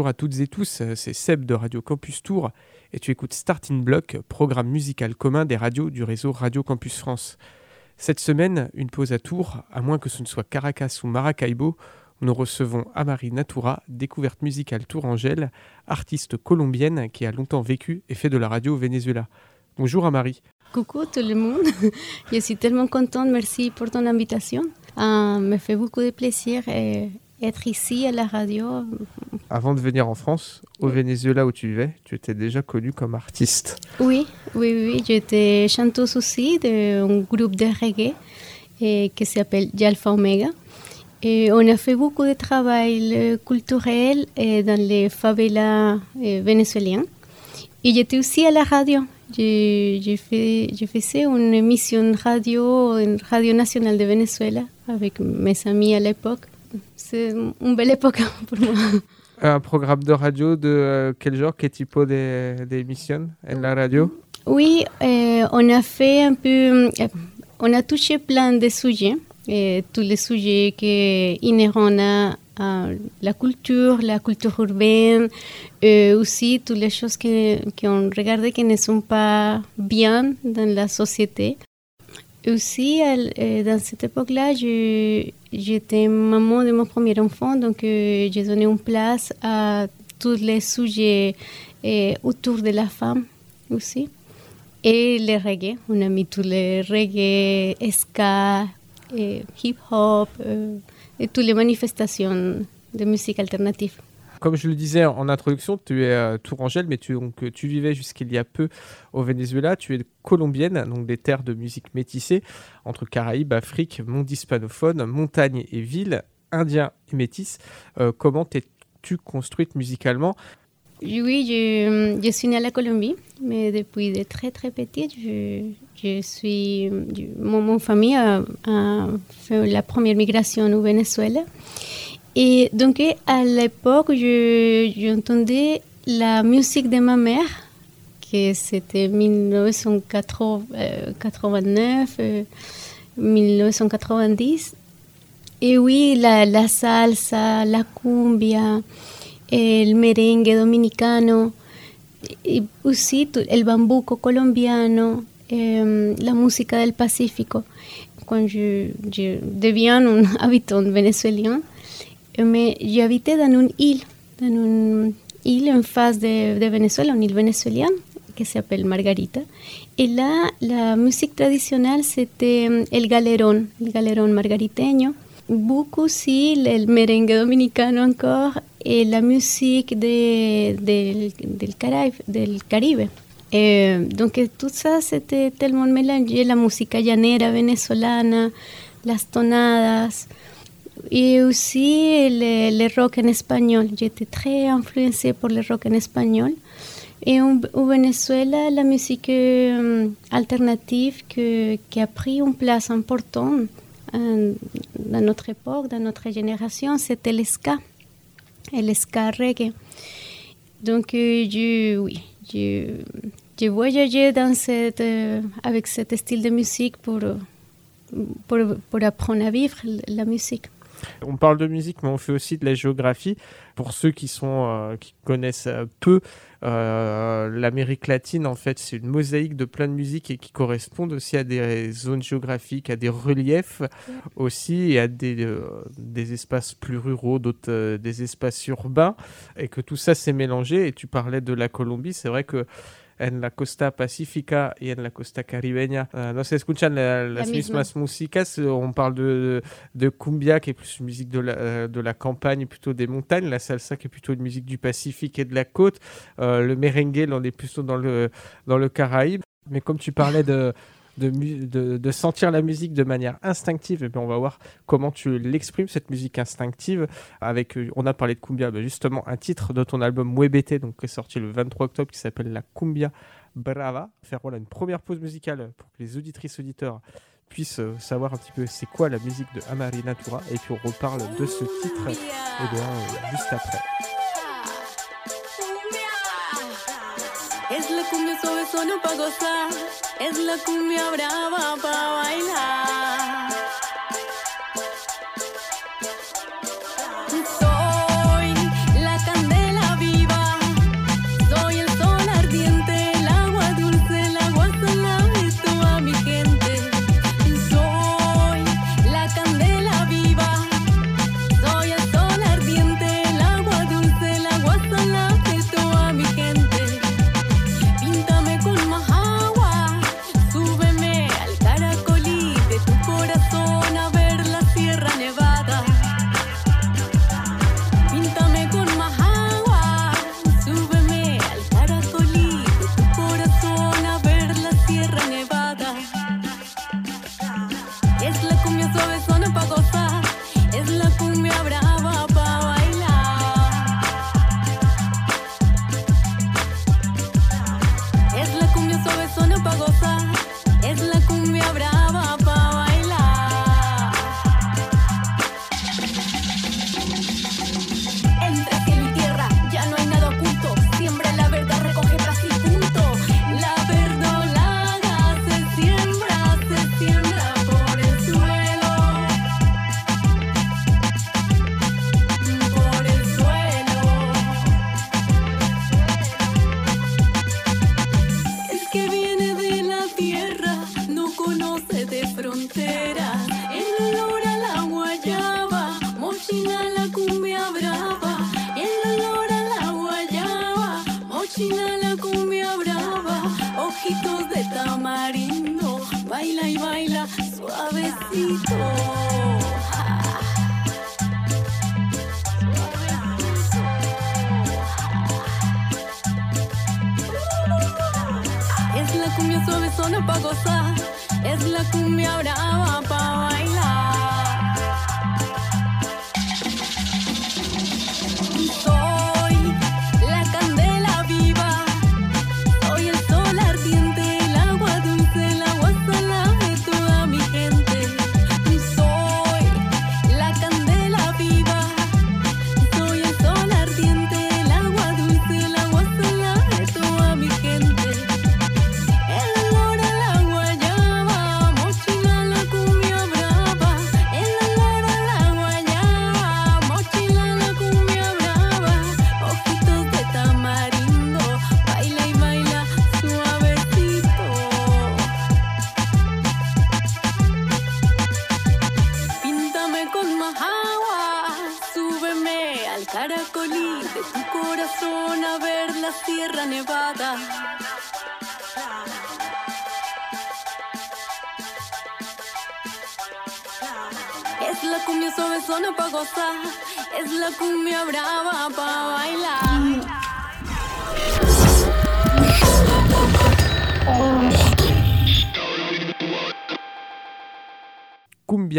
Bonjour à toutes et tous, c'est Seb de Radio Campus Tour et tu écoutes Starting Block, programme musical commun des radios du réseau Radio Campus France. Cette semaine, une pause à Tours, à moins que ce ne soit Caracas ou Maracaibo, où nous recevons Amari Natura, découverte musicale tourangelle, artiste colombienne qui a longtemps vécu et fait de la radio au Venezuela. Bonjour Amari. Coucou tout le monde, je suis tellement contente, merci pour ton invitation. Ça me fait beaucoup de plaisir d'être ici à la radio avant de venir en France, au Venezuela où tu vivais, tu étais déjà connue comme artiste. Oui, oui, oui. J'étais chanteuse aussi d'un groupe de reggae et, qui s'appelle Yalfa Omega. Et on a fait beaucoup de travail culturel dans les favelas vénézuéliennes. Et j'étais aussi à la radio. J'ai fait, faisais une émission radio, une radio nationale de Venezuela avec mes amis à l'époque. C'est une belle époque pour moi. Un programme de radio de euh, quel genre, quel type d'émission en la radio? Oui, euh, on a fait un peu, euh, on a touché plein de sujets, tous les sujets qui inhérents à, la culture, la culture urbaine, aussi toutes les choses qu'on regarde qui ne sont pas bien dans la société. Aussi, dans cette époque-là, j'étais maman de mon premier enfant, donc euh, j'ai donné une place à tous les sujets euh, autour de la femme aussi. Et les reggae, on a mis tous les reggae, ska, hip-hop, euh, et toutes les manifestations de musique alternative. Comme je le disais en introduction, tu es euh, tourangelle, mais tu, donc, tu vivais jusqu'il y a peu au Venezuela. Tu es colombienne, donc des terres de musique métissée entre Caraïbes, Afrique, monde hispanophone, montagne et ville, indien et métis. Euh, comment t'es-tu construite musicalement? Oui, je, suis née à la Colombie, mais depuis de très très petite, je, suis, mon, famille a, fait la première migration au Venezuela. Et donc, à l'époque, j'entendais la musique de ma mère, que c'était 1989, 1990. Et oui, la, salsa, la cumbia, el merengue dominicano, y aussi el bambuco colombiano, la música del Pacífico. Cuando yo, yo deviens un habitante vénézuélien, mais j'habitais dans une île, dans une île en face de, de Venezuela, une île vénézuélienne qui s'appelle Margarita. Et là, la musique traditionnelle, c'était el galerón, el galerón margariteño. Beaucoup aussi le merengue dominicano encore et la musique de, de, del, Caraïbe, del Caribe. Et donc tout ça, c'était tellement mélangé, la música llanera venezolana, las tonadas, et aussi le, rock en espagnol. J'étais très influencée par le rock en espagnol. Et au Venezuela, la musique euh, alternative qui a pris une place importante euh, dans notre époque, dans notre génération, c'était le ska, le ska reggae. Donc, euh, je, oui, je, voyageais dans cette, avec ce style de musique pour, pour, pour apprendre à vivre la musique. On parle de musique, mais on fait aussi de la géographie. Pour ceux qui sont euh, qui connaissent euh, peu, euh, l'Amérique latine, en fait, c'est une mosaïque de plein de musiques et qui correspondent aussi à des zones géographiques, à des reliefs aussi, et à des, des espaces plus ruraux, d'autres des espaces urbains, et que tout ça s'est mélangé. Et tu parlais de la Colombie, c'est vrai que en la costa pacífica y en la costa caribeña uh, no se escuchan la, las la mismas músicas? On parle de, de cumbia, qui est plus une musique de la, euh, de la campagne, plutôt des montagnes. La salsa, qui est plutôt une musique du Pacifique et de la côte. Euh, le merengue, là, on est plutôt dans le, dans le Caraïbe. Mais comme tu parlais de, de, sentir la musique de manière instinctive. Et bien, on va voir comment tu l'exprimes, cette musique instinctive. Avec, euh, on a parlé de Cumbia, ben, justement, un titre de ton album Muebete, donc qui est sorti le 23 octobre, qui s'appelle La Cumbia Brava. Faire voilà, une première pause musicale pour que les auditrices auditeurs puissent euh, savoir un petit peu c'est quoi la musique de Amari Natura. Et puis on reparle de ce titre et eh bien, euh, juste après. Cumbia suave solo pa' gozar, es la cumbia brava pa' bailar. Y baila suavecito. Es la cumbia suave zona pa' gozar, es la cumbia brava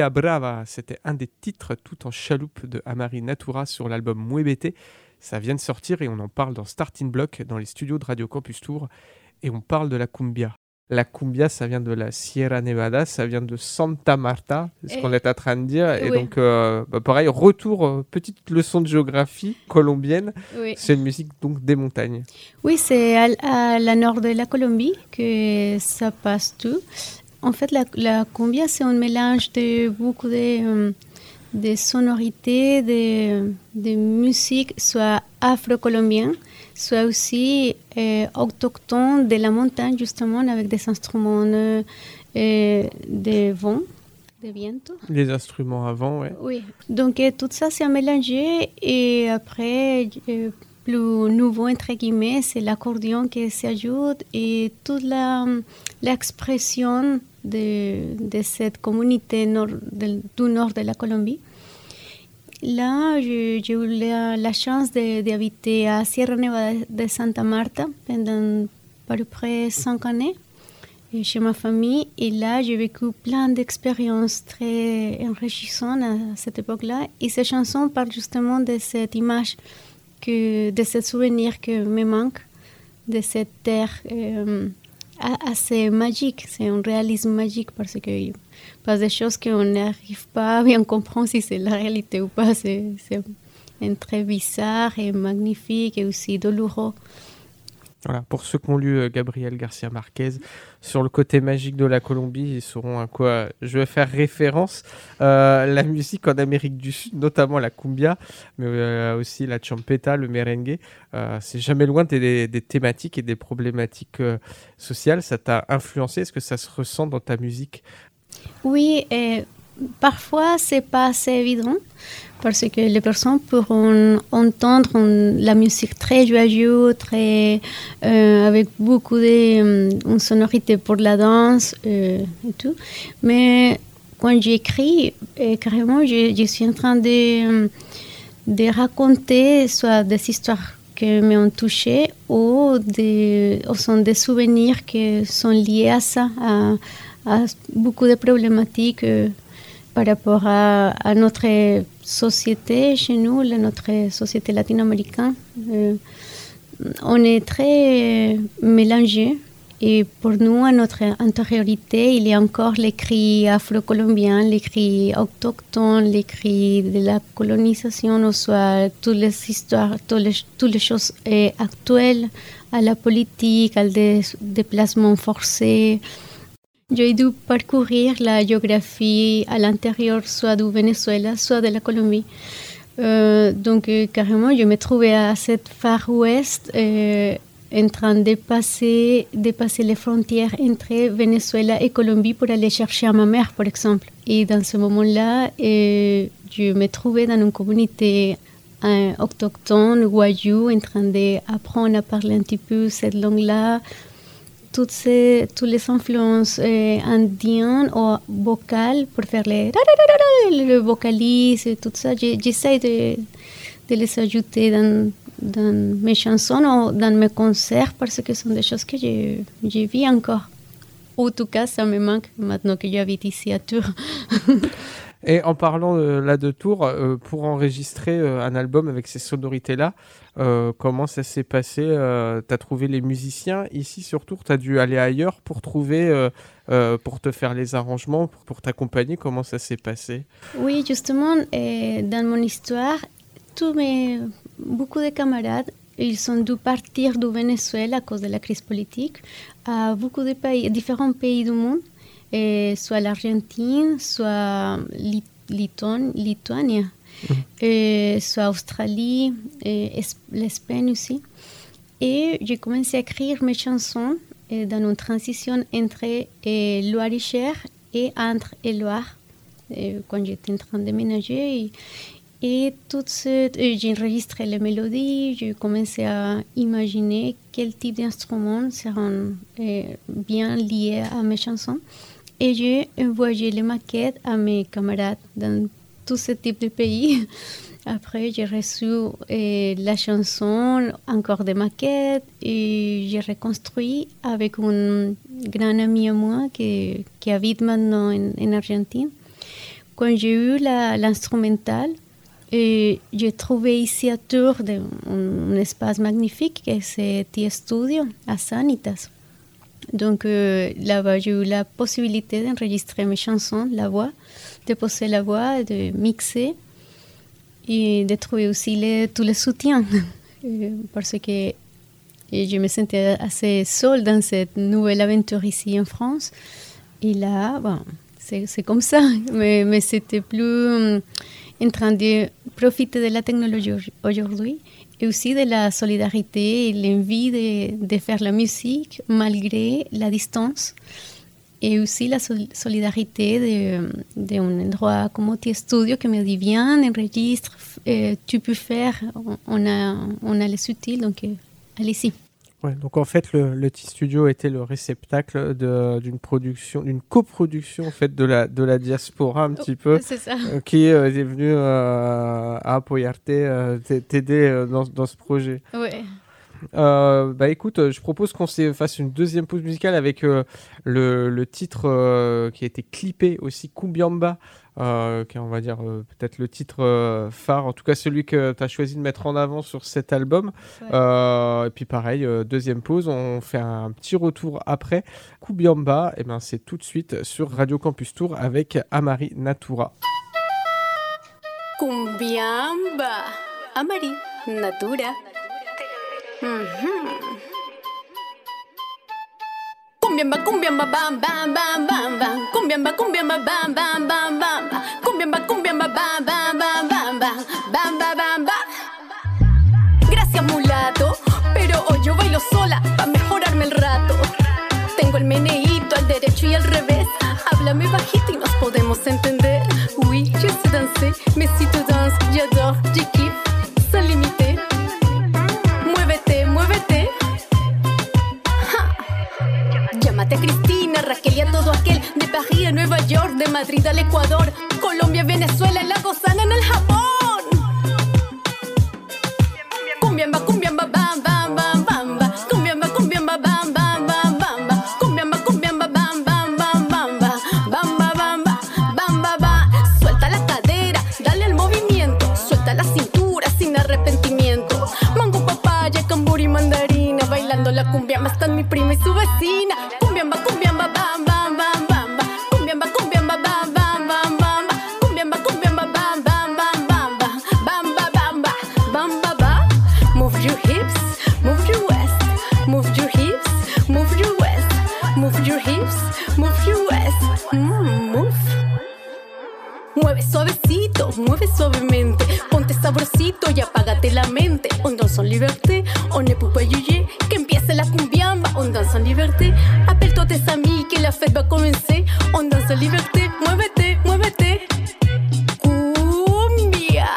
Brava, c'était un des titres tout en chaloupe de Amari Natura sur l'album Muebete. Ça vient de sortir et on en parle dans Starting Block dans les studios de Radio Campus Tour et on parle de la cumbia. La cumbia, ça vient de la Sierra Nevada, ça vient de Santa Marta, c'est ce qu'on est en train de dire. Et donc, euh, bah, pareil, retour, euh, petite leçon de géographie colombienne. Oui. C'est une musique donc des montagnes. Oui, c'est à, à la nord de la Colombie que ça passe tout. En fait, la, la cumbia, c'est un mélange de beaucoup de, euh, de sonorités, de, de musique, soit afro-colombien, soit aussi euh, autochtone de la montagne, justement, avec des instruments euh, de vent, de viento. Les instruments avant, ouais. Oui, donc euh, tout ça c'est mélangé et après, plus nouveau entre guillemets, c'est l'accordéon qui s'ajoute et toute la, l'expression de, cette communauté du nord de la Colombie. Là, j'ai eu la, la chance d'habiter à Sierra Nevada de Santa Marta pendant à peu près cinq années chez ma famille. Et là, j'ai vécu plein d'expériences très enrichissantes à cette époque-là. Et ces chansons parlent justement de cette image, que, de ce souvenir que me manque, de cette terre euh, assez magique. C'est un réalisme magique parce que passe des choses qu'on n'arrive pas à bien comprendre si c'est la réalité ou pas. C'est très bizarre et magnifique et aussi douloureux. Voilà, pour ceux qui ont lu euh, Gabriel Garcia Marquez sur le côté magique de la Colombie, ils sauront à quoi je vais faire référence. Euh, la musique en Amérique du Sud, notamment la cumbia, mais euh, aussi la champeta, le merengue, c'est jamais loin des, thématiques et des problématiques sociales. Ça t'a influencé? Est-ce que ça se ressent dans ta musique? Oui, parfois c'est pas assez évident parce que les personnes pourront entendre la musique très joyeuse, très euh, avec beaucoup de euh, une sonorité pour la danse euh, et tout. Mais quand j'écris, carrément, je, suis en train de, de raconter soit des histoires qui m'ont touché ou, des, sont des souvenirs qui sont liés à ça, à, beaucoup de problématiques par rapport à, à notre société chez nous, notre société latino-américaine. Euh, on est très mélangés et pour nous, à notre intériorité, il y a encore les cris afro-colombiens, les cris autochtones, les cris de la colonisation, ou soit toutes les histoires, toutes les, toutes les choses euh, actuelles à la politique, al dé- déplacement forcé. J'ai dû parcourir la géographie à l'intérieur, soit du Venezuela, soit de la Colombie. Euh, donc, euh, carrément, je me trouvais à cette Far West euh, en train de passer, de passer les frontières entre Venezuela et Colombie pour aller chercher à ma mère, par exemple. Et dans ce moment-là, je me trouvais dans une communauté autochtone, Wayuu, en train d'apprendre à parler un petit peu cette langue-là. Toutes, ces, toutes les influences euh, indiennes ou vocales pour faire les, le vocalise et tout ça. J'essaie de, de, les ajouter dans, dans, mes chansons ou dans mes concerts parce que ce sont des choses que je, je vis encore. En tout cas, ça me manque maintenant que j'habite ici à Tours. Et en parlant euh, là de Tours, euh, pour enregistrer euh, un album avec ces sonorités-là, comment ça s'est passé Tu as trouvé les musiciens ici sur Tours Tu as dû aller ailleurs pour trouver, pour te faire les arrangements, pour, t'accompagner Comment ça s'est passé? Oui, justement, dans mon histoire, tous mes, beaucoup de camarades ils ont dû partir du Venezuela à cause de la crise politique à beaucoup de pays, différents pays du monde soit l'Argentine, soit Lituanie, soit Australie, l'Espagne aussi. Et j'ai commencé à écrire mes chansons dans une transition entre Loire-et-Cher et entre et Loire, quand j'étais en train de ménager. Et tout suite, j'ai enregistré les mélodies, j'ai commencé à imaginer quel type d'instruments seront bien liés à mes chansons. Et j'ai envoyé les maquettes à mes camarades dans tout ce type de pays. Après, j'ai reçu eh, la chanson, encore des maquettes, et j'ai reconstruit avec un grand ami à moi qui, habite maintenant en, Argentine. Quand j'ai eu l'instrumental, eh, j'ai trouvé ici à Tours un, espace magnifique, qui est ce Studio à Sanitas. Donc euh, là-bas, j'ai eu la possibilité d'enregistrer mes chansons, la voix, de poser la voix, de mixer et de trouver aussi les, tous les soutiens. Euh, parce que je me sentais assez seule dans cette nouvelle aventure ici en France. Et là, c'est comme ça. Mais, mais c'était plus euh, en train de profiter de la technologie aujourd'hui et aussi de la solidarité l'envie de, faire la musique malgré la distance et aussi la solidarité d'un endroit comme Oti Studio qui me dit viens, enregistre, euh, tu peux faire, on a, on a les outils, donc euh, allez-y. Ouais, donc en fait, le, le T-Studio était le réceptacle d'une production, d'une coproduction en fait de la, de la diaspora un petit peu, euh, qui euh, est venue euh, à Apoyarte t'aider dans, dans, ce projet. Ouais. bah écoute, je propose qu'on fasse une deuxième pause musicale avec le, le, titre qui a été clippé aussi, Kumbiamba, euh, qui est, on va dire, euh, peut-être le titre euh, phare, en tout cas celui que tu as choisi de mettre en avant sur cet album. et puis pareil, deuxième pause, on fait un petit retour après. Kubiamba, et eh ben, c'est tout de suite sur Radio Campus Tour avec Amari Natura. Kumbiamba, Amari Natura. Mhm. Cumbiamba, cumbiamba, bam, bam, bam, bam, bam. Cumbiamba, cumbiamba, bam, bam, bam, bam. Cumbiamba, cumbiamba, bam, bam, bam, bam, bam. Bam, bam, bam, bam. Gracias, mulato. Pero hoy yo bailo sola para mejorarme el rato. Tengo el meneíto al derecho y al revés. Háblame bajito y nos podemos entender. Oui, je sais danser, mais si tu danses, j'adore, De Madrid al Ecuador, Colombia, en liberté. Appelle-toi tes amis, que la fête va commencer. On danse en liberté, muévete, muévete. Cumbia.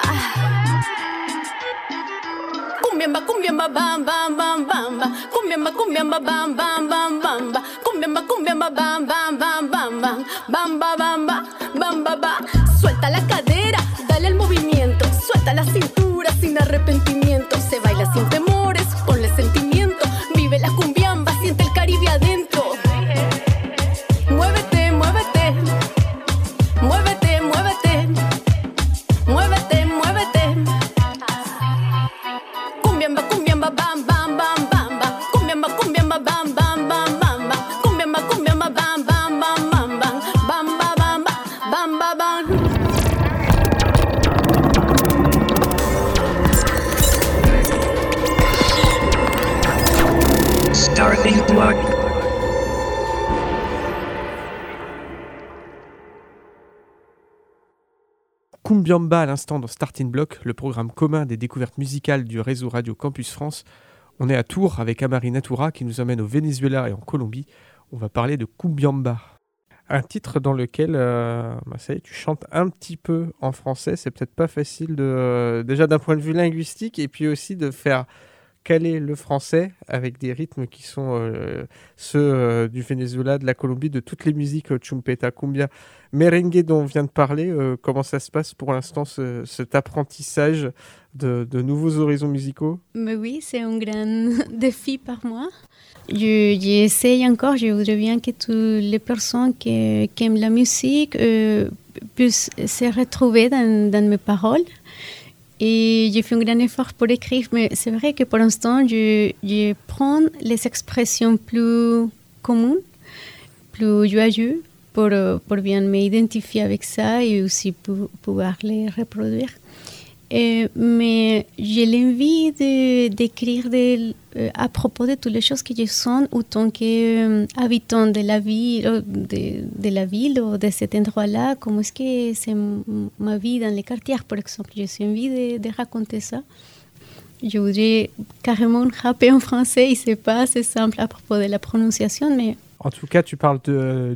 Cumbia, cumbiamba, bam, bam, bam, bam. Cumbiamba, cumbiamba, bam, bam, bam, bam. Cumbiamba, cumbiamba, bam, bam, bam, bam, bam. Bam, ba, bam, ba, bam, ba, ba. Suelta la cadera, dale el movimiento. Suelta la cintura Kumbiamba à l'instant dans Starting Block, le programme commun des découvertes musicales du réseau Radio Campus France. On est à Tours avec Amari Natura qui nous emmène au Venezuela et en Colombie. On va parler de Kumbiamba. Un titre dans lequel, euh, bah, ça y est, tu chantes un petit peu en français. C'est peut-être pas facile de, euh, déjà d'un point de vue linguistique et puis aussi de faire caler le français avec des rythmes qui sont euh, ceux euh, du Venezuela, de la Colombie, de toutes les musiques euh, chumpeta, cumbia, merengue dont on vient de parler. euh, comment ça se passe pour l'instant, ce- cet apprentissage de, nouveaux horizons musicaux? Mais oui, c'est un grand défi pour moi. Je- J'essaye encore, je voudrais bien que toutes les personnes qui, aiment la musique puissent se retrouver dans mes paroles. Et j'ai fait un grand effort pour écrire, mais c'est vrai que pour l'instant, je, prends les expressions plus communes, plus joyeuses, pour, euh, pour bien m'identifier avec ça et aussi pour pouvoir les reproduire. Euh, mais j'ai l'envie d'écrire de- euh, à propos de toutes les choses que je sens autant qu'habitant de la ville, de, la ville ou de cet endroit-là. Comment est-ce que c'est ma vie dans les quartiers, par exemple. J'ai envie de, raconter ça. Je voudrais carrément rapper en français et c'est pas assez simple à propos de la prononciation, mais En tout cas, tu parles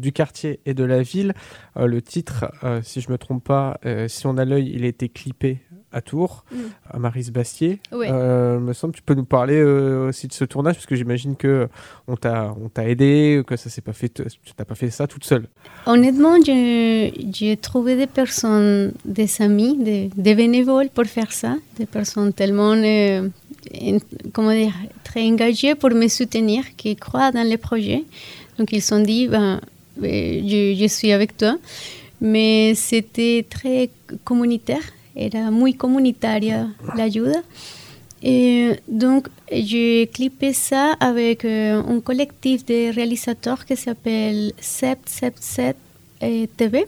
du quartier et de la ville. Euh, le titre, euh, si je me trompe pas, euh, si on a l'œil, il a été clippé à Tours, Mm. à Maris Bastier. Ouais. Euh, me semble, tu peux nous parler euh, aussi de ce tournage, parce que j'imagine que on t'a, on t'a aidé, que ça s'est pas fait, t- tu n'as pas fait ça toute seule. Honnêtement, j'ai trouvé des personnes, des amis, des, des bénévoles pour faire ça, des personnes tellement, euh, en- comment dire, très engagées pour me soutenir, qui croient dans les projets. Donc ils se sont dit, ben, je, je suis avec toi. Mais c'était très communautaire, era muy comunitaria la. Et donc, j'ai clippé ça avec euh, un collectif de réalisateurs qui s'appelle 777 euh, TV.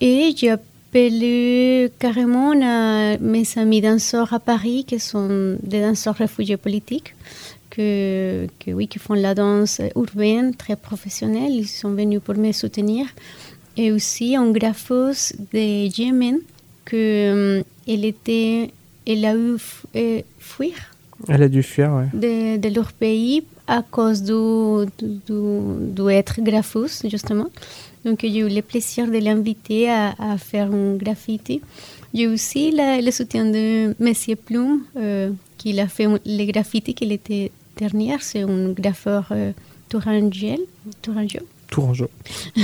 Et j'ai appelé carrément à mes amis danseurs à Paris, qui sont des danseurs réfugiés politiques, que, que, oui, qui font la danse urbaine très professionnelle. Ils sont venus pour me soutenir. Et aussi un graphos de Yémen, que, euh, elle, était, elle a eu euh, fuir Elle a dû fuir, ouais. de, de leur pays à cause du, du, du- être justement. Donc, j'ai eu le plaisir de l'inviter à, à faire un graffiti. J'ai aussi la- le soutien de Monsieur Plume, euh, qui a fait le graffiti qu'il était dernier. C'est un graffeur euh, tourangel. Tourangeau.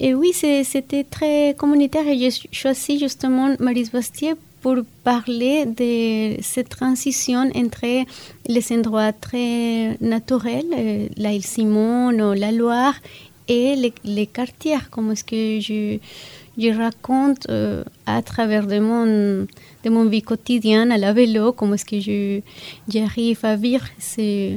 Et oui, c'était très communautaire et j'ai choisi justement Maris Bastier pour parler de cette transition entre les endroits très naturels, euh, la île Simon ou la Loire, et les, quartiers. Comment est-ce que je, raconte euh, à travers de mon, vie quotidienne à la vélo, comment est-ce que j'arrive à vivre ce,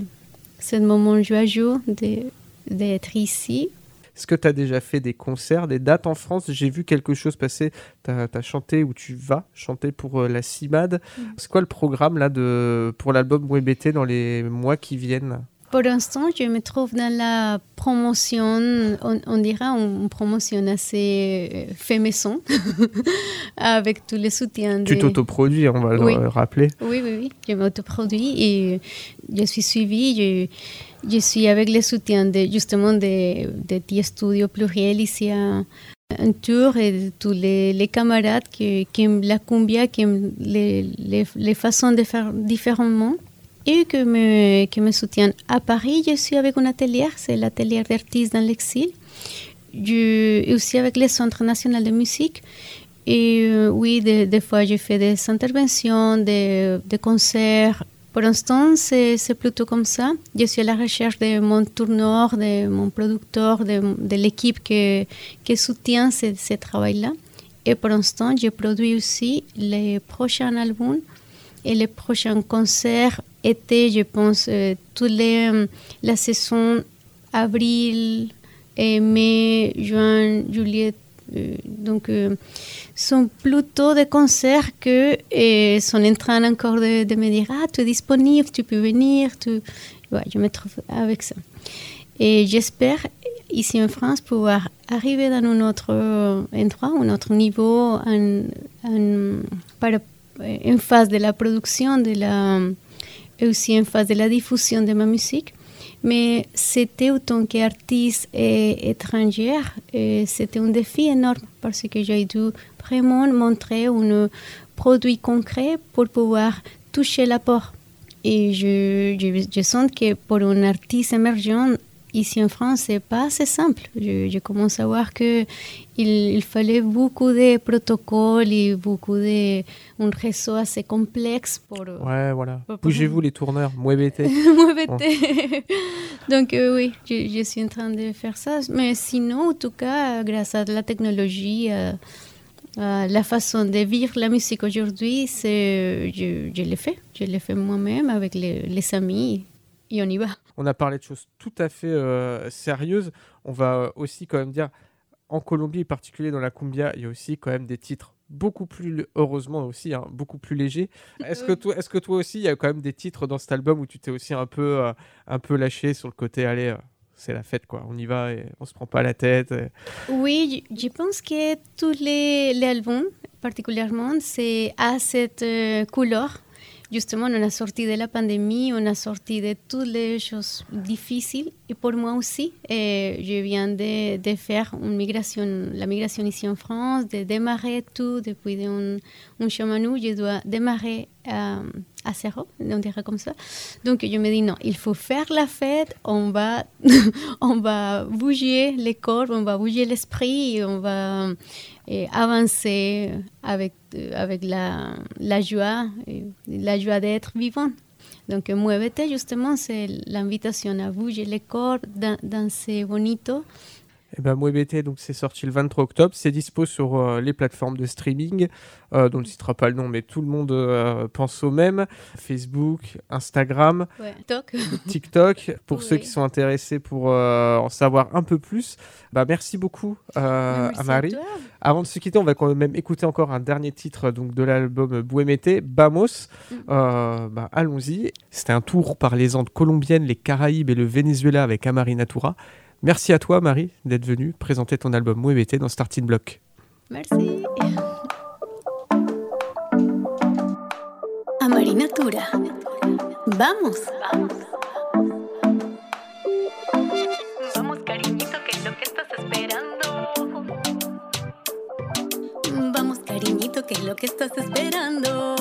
ce moment joyeux de- d'être ici Est-ce que tu as déjà fait des concerts, des dates en France? J'ai vu quelque chose passer. Tu as, chanté ou tu vas chanter pour euh, la CIMAD. C'est quoi le programme là de, pour l'album WBT dans les mois qui viennent? Pour l'instant, je me trouve dans la promotion, on, on dirait une promotion assez euh, fait maison, avec tous les soutiens. Tu des- t'autoproduis, on va Oui. le rappeler. Oui, oui, oui. Je m'autoproduis et je suis suivie. Je, je suis avec le soutien de, justement de, de tes studios pluriels ici à, un tour et tous les, les camarades qui, qui aiment la cumbia, qui aiment les, les, les façons de faire différemment et que me, que me soutiennent. À Paris, je suis avec un atelier, c'est l'atelier d'artistes dans l'exil. Et aussi avec le Centre national de musique. Et euh, oui, des, des fois, je fais des interventions, des, des concerts. Pour l'instant, c'est plutôt comme ça. Je suis à la recherche de mon tourneur, de mon producteur, de, l'équipe qui, soutient ce, travail-là. Et pour l'instant, je produis aussi les prochains albums et les prochains concerts été, je pense, euh, euh, la saison avril, et mai, juin, juillet. Euh, donc, euh, sont plutôt des concerts que euh, sont en train encore de, de me dire Ah, tu es disponible, tu peux venir. Tu... Ouais, je me trouve avec ça. Et j'espère, ici en France, pouvoir arriver dans un autre endroit, un autre niveau, en, en, en phase de la production, de la, et aussi en phase de la diffusion de ma musique. Mais c'était autant qu'artiste étrangère, et c'était un défi énorme parce que j'ai dû vraiment montrer un produit concret pour pouvoir toucher la porte. Et je, je sens que pour un artiste émergent, ici en France, c'est pas assez simple. Je, je commence à voir que il, il fallait beaucoup de protocoles et beaucoup de un réseau assez complexe pour Ouais, voilà. Bougez-vous les tourneurs, muévete. Muévete. Donc euh, oui, je, je suis en train de faire ça. Mais sinon, en tout cas, grâce à la technologie, euh, euh, la façon de vivre la musique aujourd'hui, c'est je, je l'ai fait. Je l'ai fait moi-même avec les, les amis et on y va. On a parlé de choses tout à fait euh, sérieuses. On va aussi quand même dire, en Colombie, en particulier dans la cumbia, il y a aussi quand même des titres beaucoup plus, heureusement aussi, hein, beaucoup plus légers. Est-ce que, toi, est que toi aussi, il y a quand même des titres dans cet album où tu t'es aussi un peu, euh, un peu lâché sur le côté, allez, euh, c'est la fête, quoi. On y va et on se prend pas la tête. et- Oui, je pense que tous les, les albums, particulièrement, c'est à cette euh, couleur. Justement, on a sorti de la pandémie, on a sorti de toutes les choses difficiles. Et pour moi aussi, euh, je viens de, de faire une migration, la migration ici en France, de démarrer tout depuis un, un chemin où je dois démarrer à, à zéro, on dirait comme ça. Donc je me dis non, il faut faire la fête, on va, on va bouger les corps, on va bouger l'esprit, on va euh, avancer avec, euh, avec la, la joie, et la joie d'être vivant. Donc Muévete, justement, c'est l'invitation à bouger les corps, dan- danser bonito. Eh ben, donc c'est sorti le 23 octobre. C'est dispo sur euh, les plateformes de streaming, euh, dont on ne citera pas le nom, mais tout le monde euh, pense au même. Facebook, Instagram, Ouais. TikTok, pour ceux qui sont intéressés pour en savoir un peu plus. Bah, merci beaucoup Merci à Marie. Avant de se quitter, on va quand même écouter encore un dernier titre donc, de l'album Buemete, Bamos. Mm. Bah, Allons-y. C'était un tour par les Andes colombiennes, les Caraïbes et le Venezuela avec Amari Natura. Merci à toi, Marie, d'être venue présenter ton album Buemete dans Starting Block. Merci. A Marinatura. Vamos. Vamos, cariñito, que es lo que estás esperando. Vamos, cariñito, que es lo que estás esperando.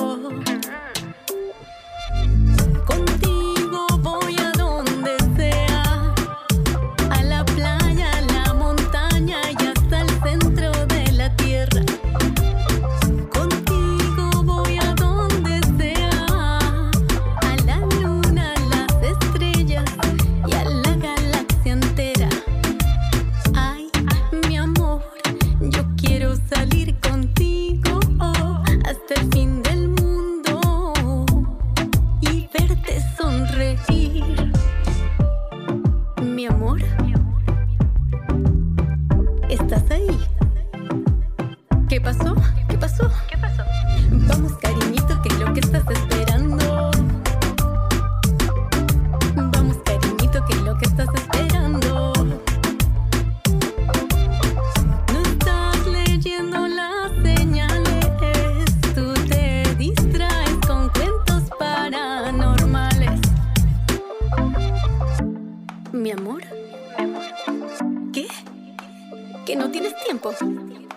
Cool.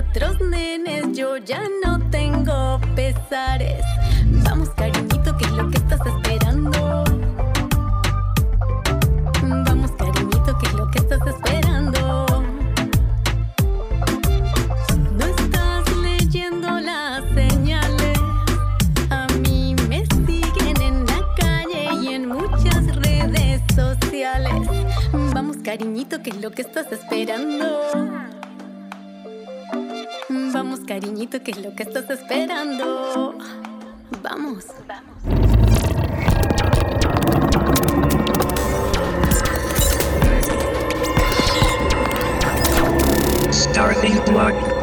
Otros nenes, yo ya no tengo pesares. Vamos, cariñito, que es lo que estás esperando. Vamos, cariñito, que es lo que estás esperando. No estás leyendo las señales. A mí me siguen en la calle y en muchas redes sociales. Vamos, cariñito, que es lo que estás esperando. Vamos, cariñito, que es lo que estás esperando. Vamos. Starting blood.